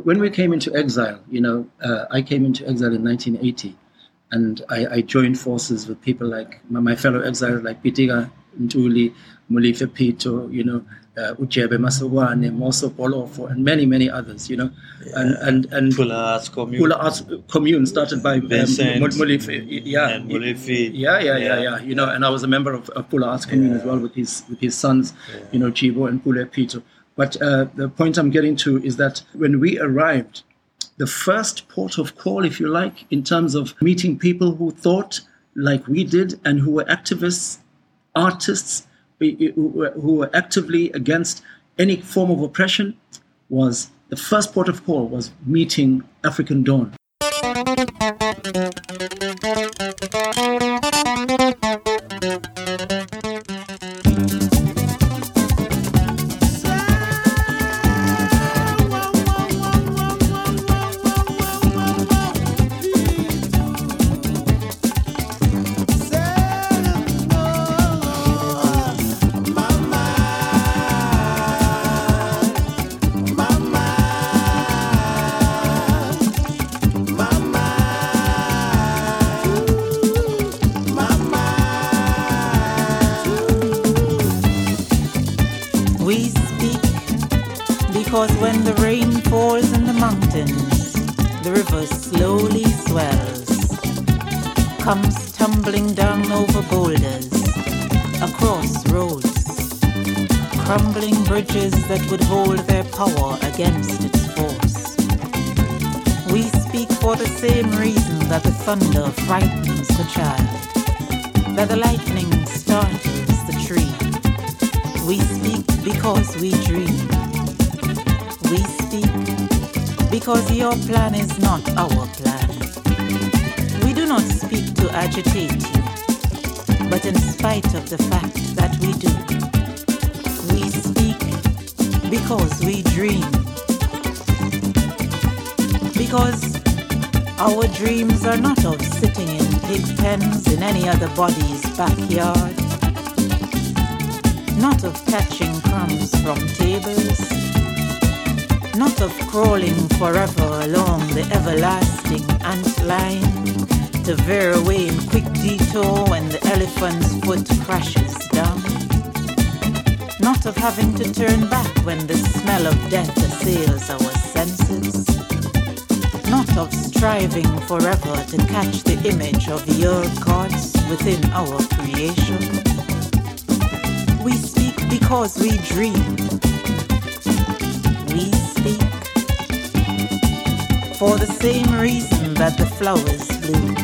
when we came into exile, you know, uh, I came into exile in 1980, and I, I joined forces with people like my, my fellow exiles like Pitika Ntuli, Molefi Pheto, you know, uh, Ujebe Masawane, Moso Polofo, and many, many others, you know. Yeah. And, and, and Pula Arts Commune. Pula Arts Commune started by um, Mo- yeah. Yeah, yeah, yeah, Yeah. yeah. You know, and I was a member of, of Pula Arts Commune as well with his with his sons, you know, Chibo and Pule Pheto. But uh, the point I'm getting to is that when we arrived, the first port of call, if you like, in terms of meeting people who thought like we did and who were activists, artists, who were actively against any form of oppression, was the first port of call was meeting African Dawn. Comes tumbling down over boulders, across roads, crumbling bridges that would hold their power against its force. We speak for the same reason that the thunder frightens the child, that the lightning startles the tree. We speak because we dream. We speak because your plan is not our plan. Do not speak to agitate you, but in spite of the fact that we do, we speak because we dream. Because our dreams are not of sitting in pig pens in any other body's backyard not of catching crumbs from tables, not of crawling forever along the everlasting ant line to veer away in quick detour when the elephant's foot crashes down, not of having to turn back when the smell of death assails our senses, not of striving forever to catch the image of your gods within our creation. We speak because we dream. We speak for the same reason that the flowers bloom,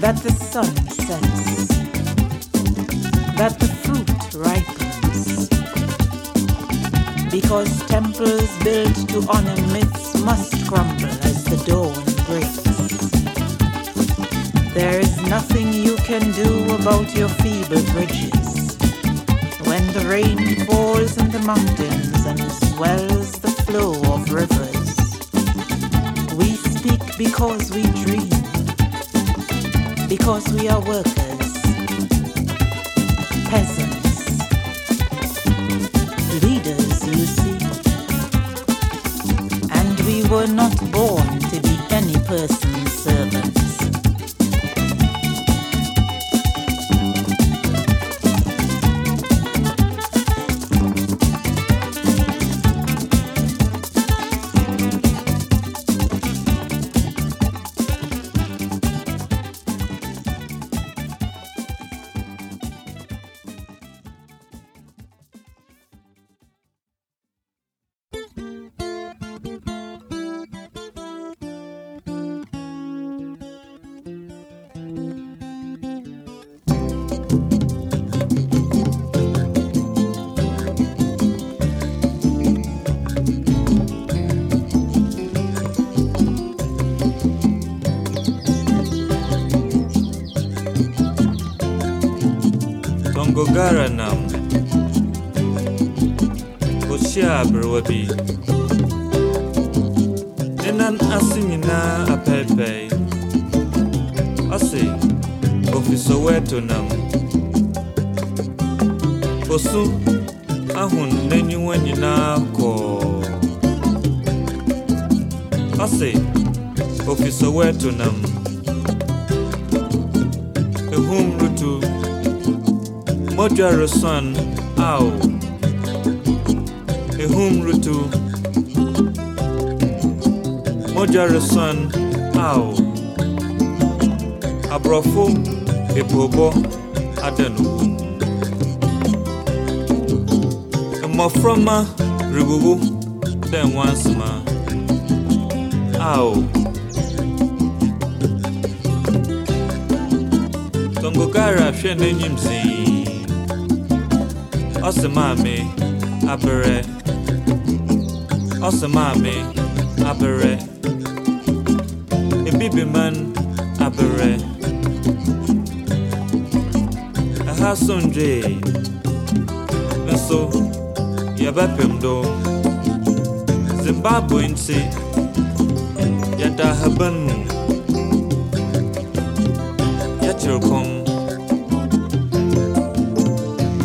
that the sun sets, that the fruit ripens. Because temples built to honor myths must crumble as the dawn breaks. There is nothing you can do about your feeble bridges. When the rain falls in the mountains and swells the flow of rivers, because we dream, because we are workers, peasants, leaders, you see. And we were not Ohyia aberewa bi. Ne nan ase nyinaa apɛɛpɛɛ Ɔse ofi Soweto nam Osu ahon n'aniwa nyinaa kɔɔ ɔse ofi soweto nam ehum rutu mɔdwa reson ao ihumrutu mojaresan ao aborɔfo ebuobɔ adanowu mmɔframma Then once nwansoma ao tongogara hwɛ n'enyim sii ɔsɛ maame. Ɔse maame aberɛ ebibiman aberɛ ɛha so ndwee nso yɛbɛpem do. Zimbabwe nti yɛda haban. Mu yɛkyere kɔm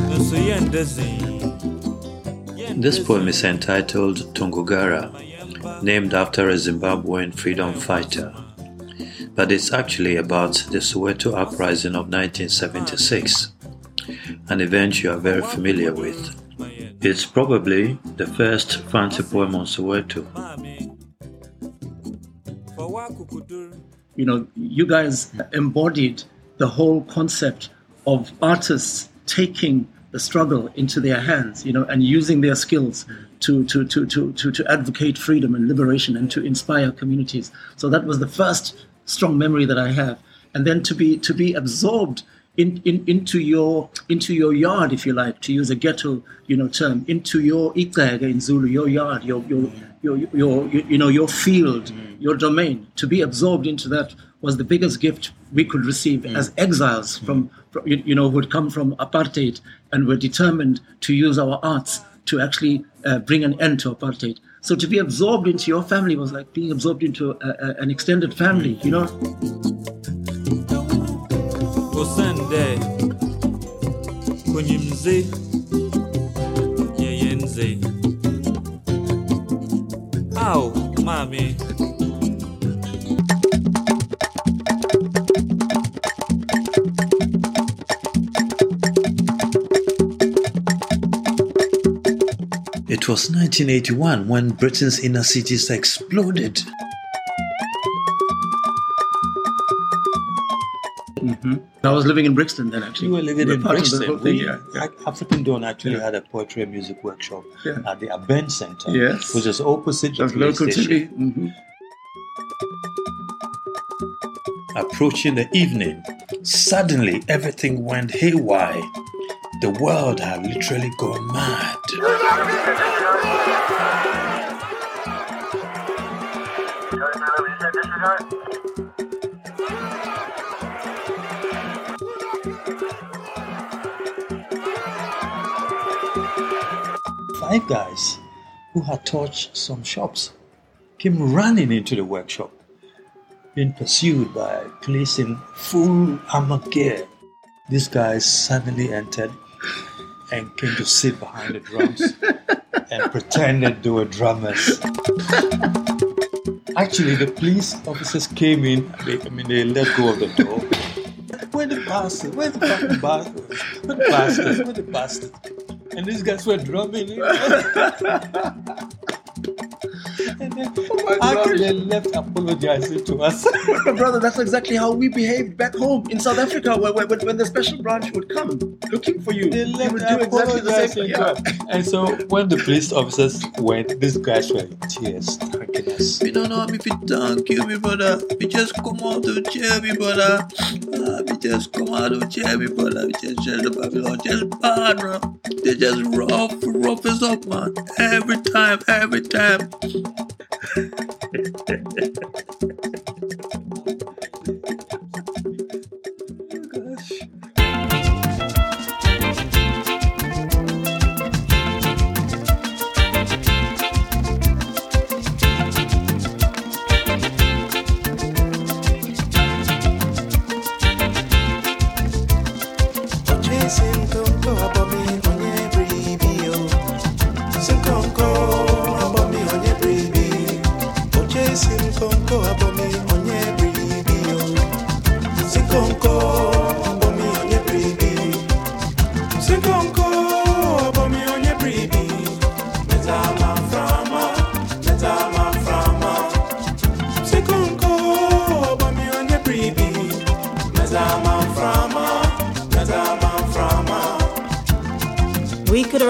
nso yɛnda zii This poem is entitled Tongogara, named after a Zimbabwean freedom fighter. But it's actually about the Soweto uprising of 1976, an event you are very familiar with. It's probably the first fancy poem on Soweto. you know, you guys embodied the whole concept of artists taking the struggle into their hands, you know, and using their skills to, to, to, to, to, to advocate freedom and liberation and to inspire communities. So that was the first strong memory that I have. And then to be to be absorbed in, in, into your into your yard, if you like, to use a ghetto, you know, term, into your ikega in Zulu, your yard, your your your, your, your you know your field, your domain. To be absorbed into that was the biggest gift we could receive as exiles from, from you, you know who had come from apartheid and were determined to use our arts to actually uh, bring an end to apartheid. So to be absorbed into your family was like being absorbed into a, a, an extended family, you know. Osande Ow, mommy. Was 1981 when Britain's inner cities exploded. I was living in Brixton then, actually. You were living We're in part of the Brixton. thing, We, yeah, yeah. African Dawn actually Yeah. had a poetry and music workshop Yeah. at the Abeng Center, Yes. which is opposite the local to station. me. hmm Approaching the evening, suddenly everything went haywire. The world had literally gone mad. Five guys who had touched some shops came running into the workshop, being pursued by police in full armor gear. These guys suddenly entered and came to sit behind the drums and pretended they were drummers. Actually, the police officers came in. They, I mean, they let go of the door. Where the bastards? Where's the fucking bastards? Where the bastards? Where the bastards? And these guys were drumming. Eh? and then they left apologizing to us. Brother, that's exactly how we behaved back home in South Africa, where, where, when the special branch would come looking for you, They we left would do exactly the same apologizing to us. And so when the police officers went, these guys were in tears, thanking us. We don't know if you thank you, me brother. We just come out to cheer me, brother. Ah, we just come out to cheer me, brother. We just the Babylon, just bad, bro. They just rough, rough us up, man. Every time, every time. Sinkonko, abomi onye bribi.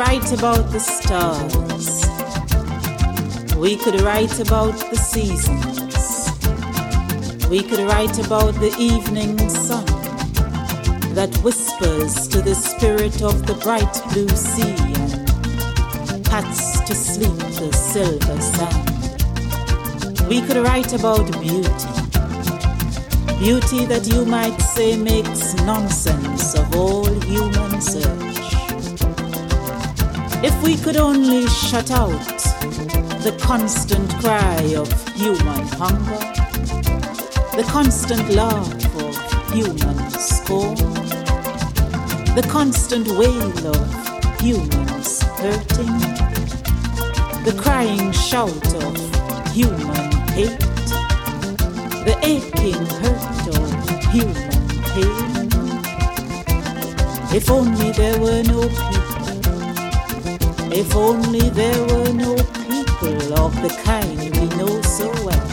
Write about the stars. We could write about the seasons. We could write about the evening sun that whispers to the spirit of the bright blue sea and pats to sleep the silver sand. We could write about beauty. Beauty that you might say makes nonsense of all human search. If we could only shut out the constant cry of human hunger, the constant laugh of human scorn, the constant wail of humans hurting, the crying shout of human hate, the aching hurt of human pain. If only there were no if only there were no people of the kind we know so well,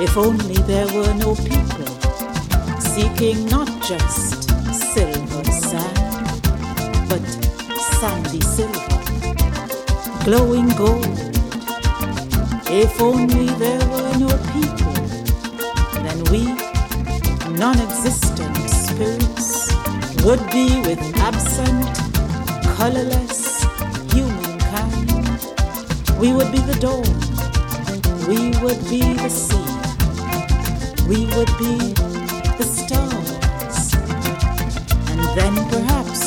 if only there were no people seeking not just silver sand, but sandy silver, glowing gold. If only there were no people, then we, non existent spirits, would be with absent, colorless. We would be the dawn, we would be the sea, we would be the stars, and then perhaps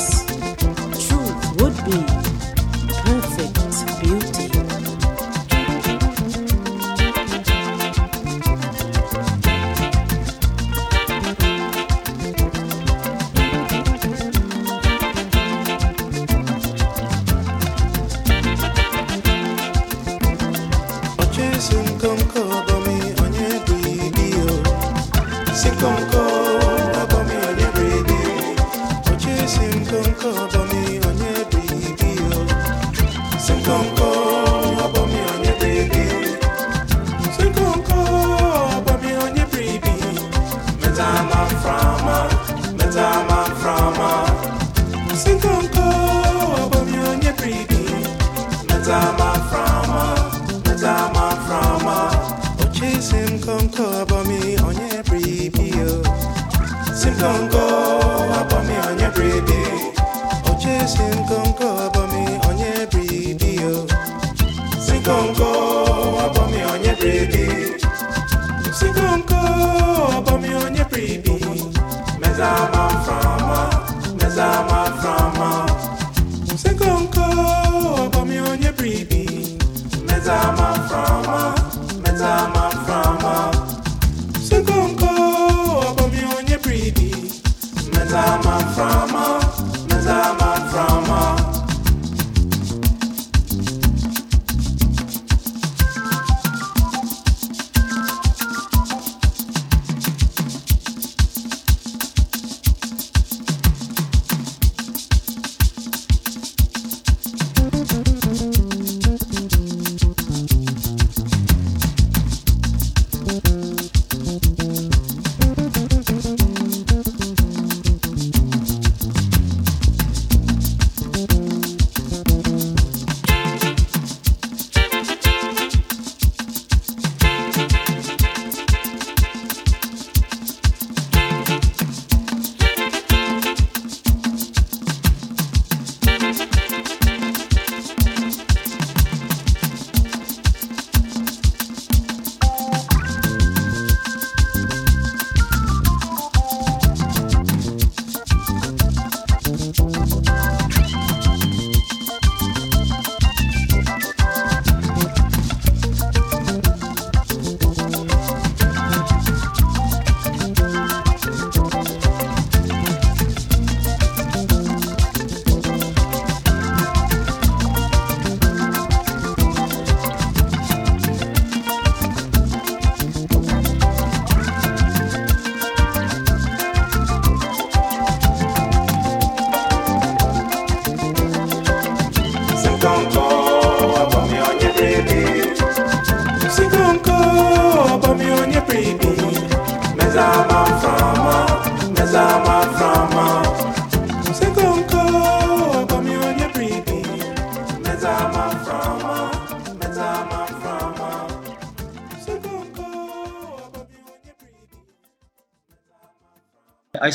time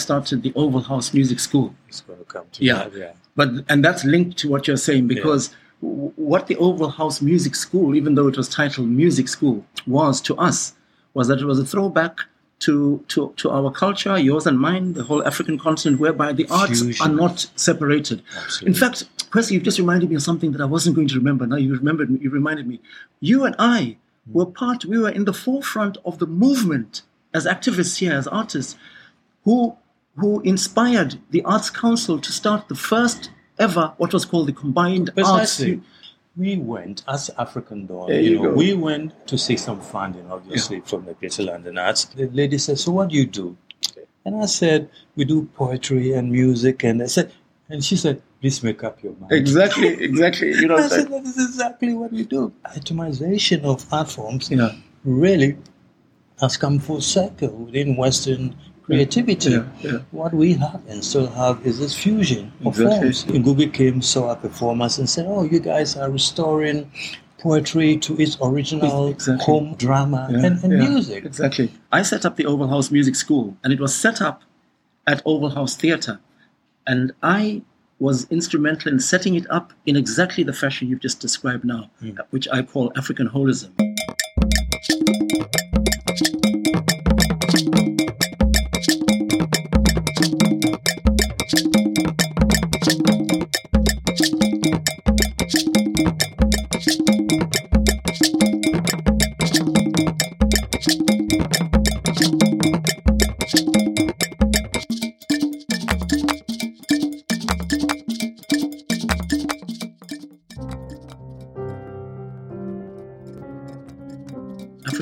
started the Oval House Music School. It's going to come to Yeah. that. Yeah. But and that's linked to what you're saying because w- what the Oval House Music School, even though it was titled Music School, was to us was that it was a throwback to to, to our culture, yours and mine, the whole African continent, whereby the arts Fusion. are not separated. Absolutely. In fact, Percy, you've just reminded me of something that I wasn't going to remember. Now you remembered me. You reminded me. You and I hmm. were part. We were in the forefront of the movement as activists here, as artists, who who inspired the Arts Council to start the first ever what was called the Combined Arts. We went as African Dawn. You, you know, go. we went to seek some funding, obviously, from the Greater London Arts. The lady said, "So what do you do?" And I said, "We do poetry and music." And I said, and she said, "Please make up your mind." Exactly, exactly. You know, I what I'm said, "That is exactly what we do." Atomization of art forms yeah, really has come full circle within Western creativity. Yeah, yeah. What we have and still have is this fusion of Exactly. forms. Ngugi came, saw our performance, and said, "Oh, you guys are restoring poetry to its original Exactly. home drama yeah, and, and music." Exactly. I set up the Oval House Music School, and it was set up at Oval House Theatre, and I was instrumental in setting it up in exactly the fashion you've just described now, hmm. which I call African holism.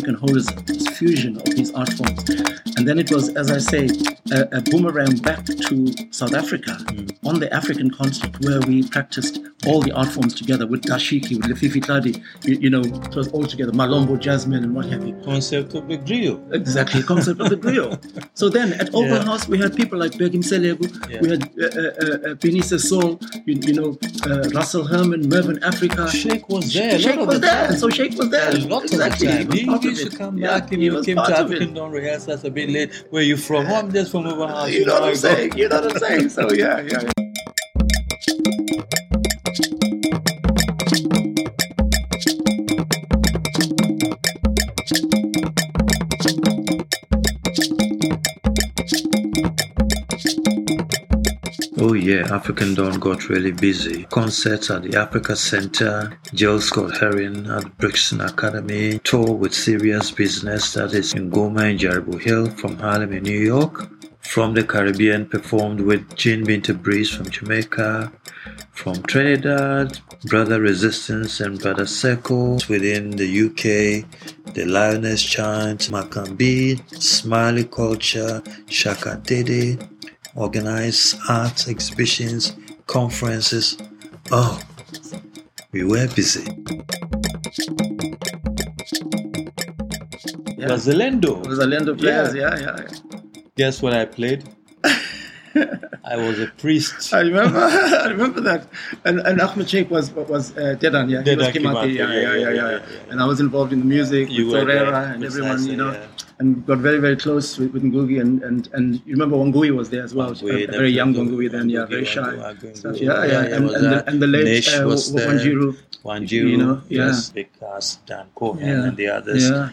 African holism, this fusion of these art forms. And then it was, as I say, a, a boomerang back to South Africa on the African continent where we practiced all the art forms together with dashiki, with lefifi tladi, you, you know, it was all together, malombo, jasmine, and what have you. Concept of the griot. Exactly, concept of the griot. So then at Oval Yeah. House, we had people like Bheki Mseleku, Yeah. we had uh, uh, uh, Sol, you, you know, uh, Russell Herman, Mervyn Africa. Sheikh was there. Sheikh was there. time. So Sheikh was there. A lot exactly. of the time. was He used to come Yeah, back and he he came to. African Dawn rehearsals a bit late. Where you from? Oh, I'm just from Oval House. You know what I I'm saying? You know what I'm saying? So yeah, yeah. Yeah. Oh African Dawn got really busy. Concerts at the Africa Center, Gil Scott-Heron at Brixton Academy, tour with Serious Business that is in Goma and Jaribu Hill from Harlem in New York. From the Caribbean, performed with Jean Binta Breeze from Jamaica. From Trinidad, Brother Resistance and Brother Seco. Within the UK, the Lioness Chant, Macka B, Smiley Culture, Shaka Dede, organize art exhibitions, conferences. Oh, we were busy. yeah. Bazalendo. It was a land of players. Yeah. Yeah, yeah. yeah. Guess what I played? I was a priest. I remember. I remember that. And and Ahmed Sheikh was was uh, Dedan. Yeah, he was Kimathi. Yeah, yeah, yeah, yeah. And I was involved in the music with Torreira and everyone. You know. yeah. And got very, very close with, with Ngugi and, and, and you remember Wangui was there as well. Very young. Wangui then, yeah, very shy. Wangui, Wangui, Stuff, yeah, yeah, and, and, the, and the late uh. Wanjiru. Wanjiru, You know, yeah. yes, because Dan Cohen and the others. Yeah.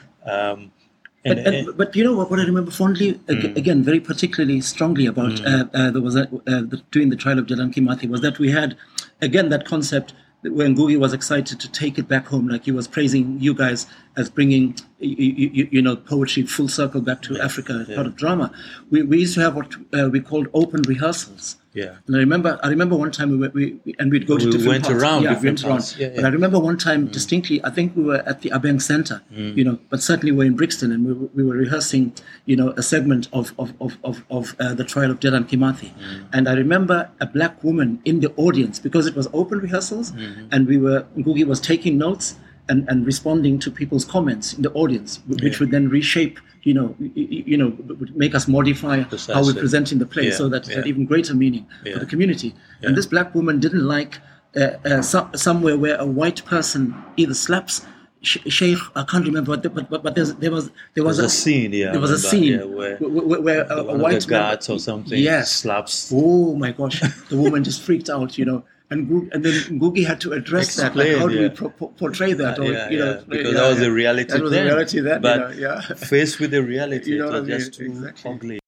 Um, But, and, and, but you know what? What I remember fondly, ag- again, very particularly strongly about uh, uh, there was a, uh, the, during the trial of Dedan Kimathi was that we had, again, that concept that when Ngugi was excited to take it back home, like he was praising you guys as bringing, you, you, you know, poetry full circle back to Africa as part of drama. We, we used to have what uh, we called open rehearsals. yeah. And I remember, I remember one time we, went, we we- and we'd go to We different went parts. around yeah, we went around. parts. Yeah, But. I remember one time distinctly. I think we were at the Abeng Center, you know, but certainly we're in Brixton, and we, were- we were rehearsing, you know, a segment of of of of, of uh, the trial of Dedan Kimathi, and I remember a black woman in the audience because it was open rehearsals, and we were Ngugi was taking notes. And, and responding to people's comments in the audience, wh- which would then reshape, you know, you know, would make us modify how we Precisely. present in the play, Yeah, so that it had even greater meaning Yeah. for the community. Yeah. And this black woman didn't like uh, uh, so, somewhere where a white person either slaps Sh- Sheikh, I can't remember, but but but, there was there was There's a scene, yeah, there was a scene yeah, where where, where, a, a white the man- or something yes slaps. Oh my gosh, the woman just freaked out, you know. And, and then Ngugi had to address that. Like, how do we yeah. pro- pro- portray that? Or, yeah, you know, yeah, because yeah, that was the reality That was then. the reality then. But you know, yeah. faced with the reality, You know it was I mean? just too Exactly. ugly.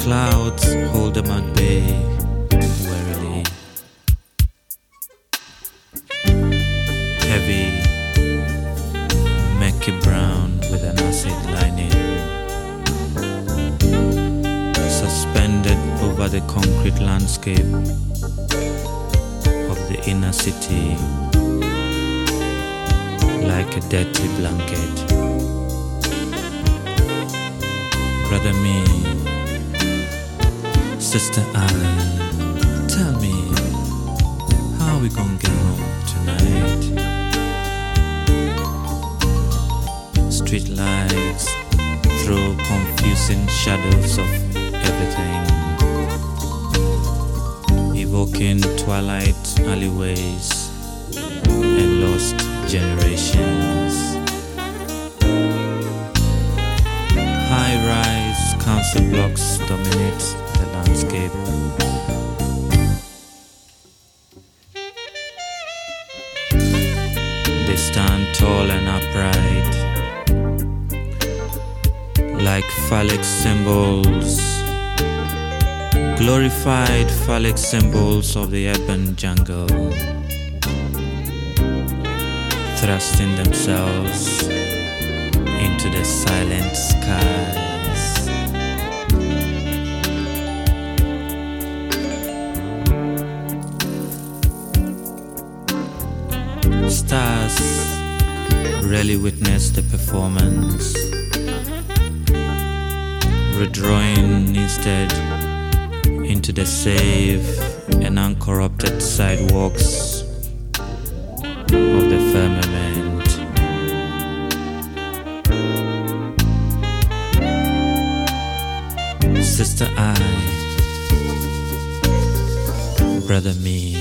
Clouds hold them at bay warily. Heavy Murky brown with an acid lining. Suspended over the concrete landscape of the inner city like a dirty blanket. Brother me, sister I, tell me, how we gonna get home tonight? Street lights throw confusing shadows of everything, evoking twilight alleyways and lost generations. High rise council blocks dominate the landscape. They stand tall and upright like phallic symbols, glorified phallic symbols of the urban jungle, thrusting themselves into the silent skies. Stars rarely witness the performance redrawing instead into the safe and uncorrupted sidewalks of the firmament. Sister I, brother me,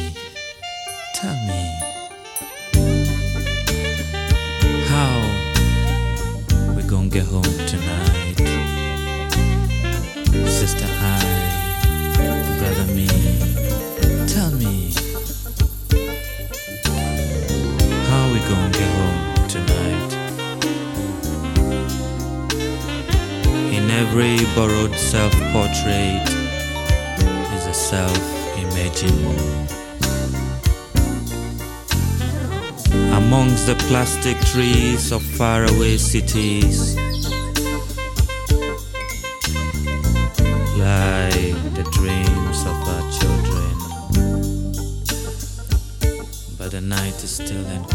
borrowed self-portrait is a self-imaging. Amongst the plastic trees of faraway cities lie the dreams of our children. But the night is still cold.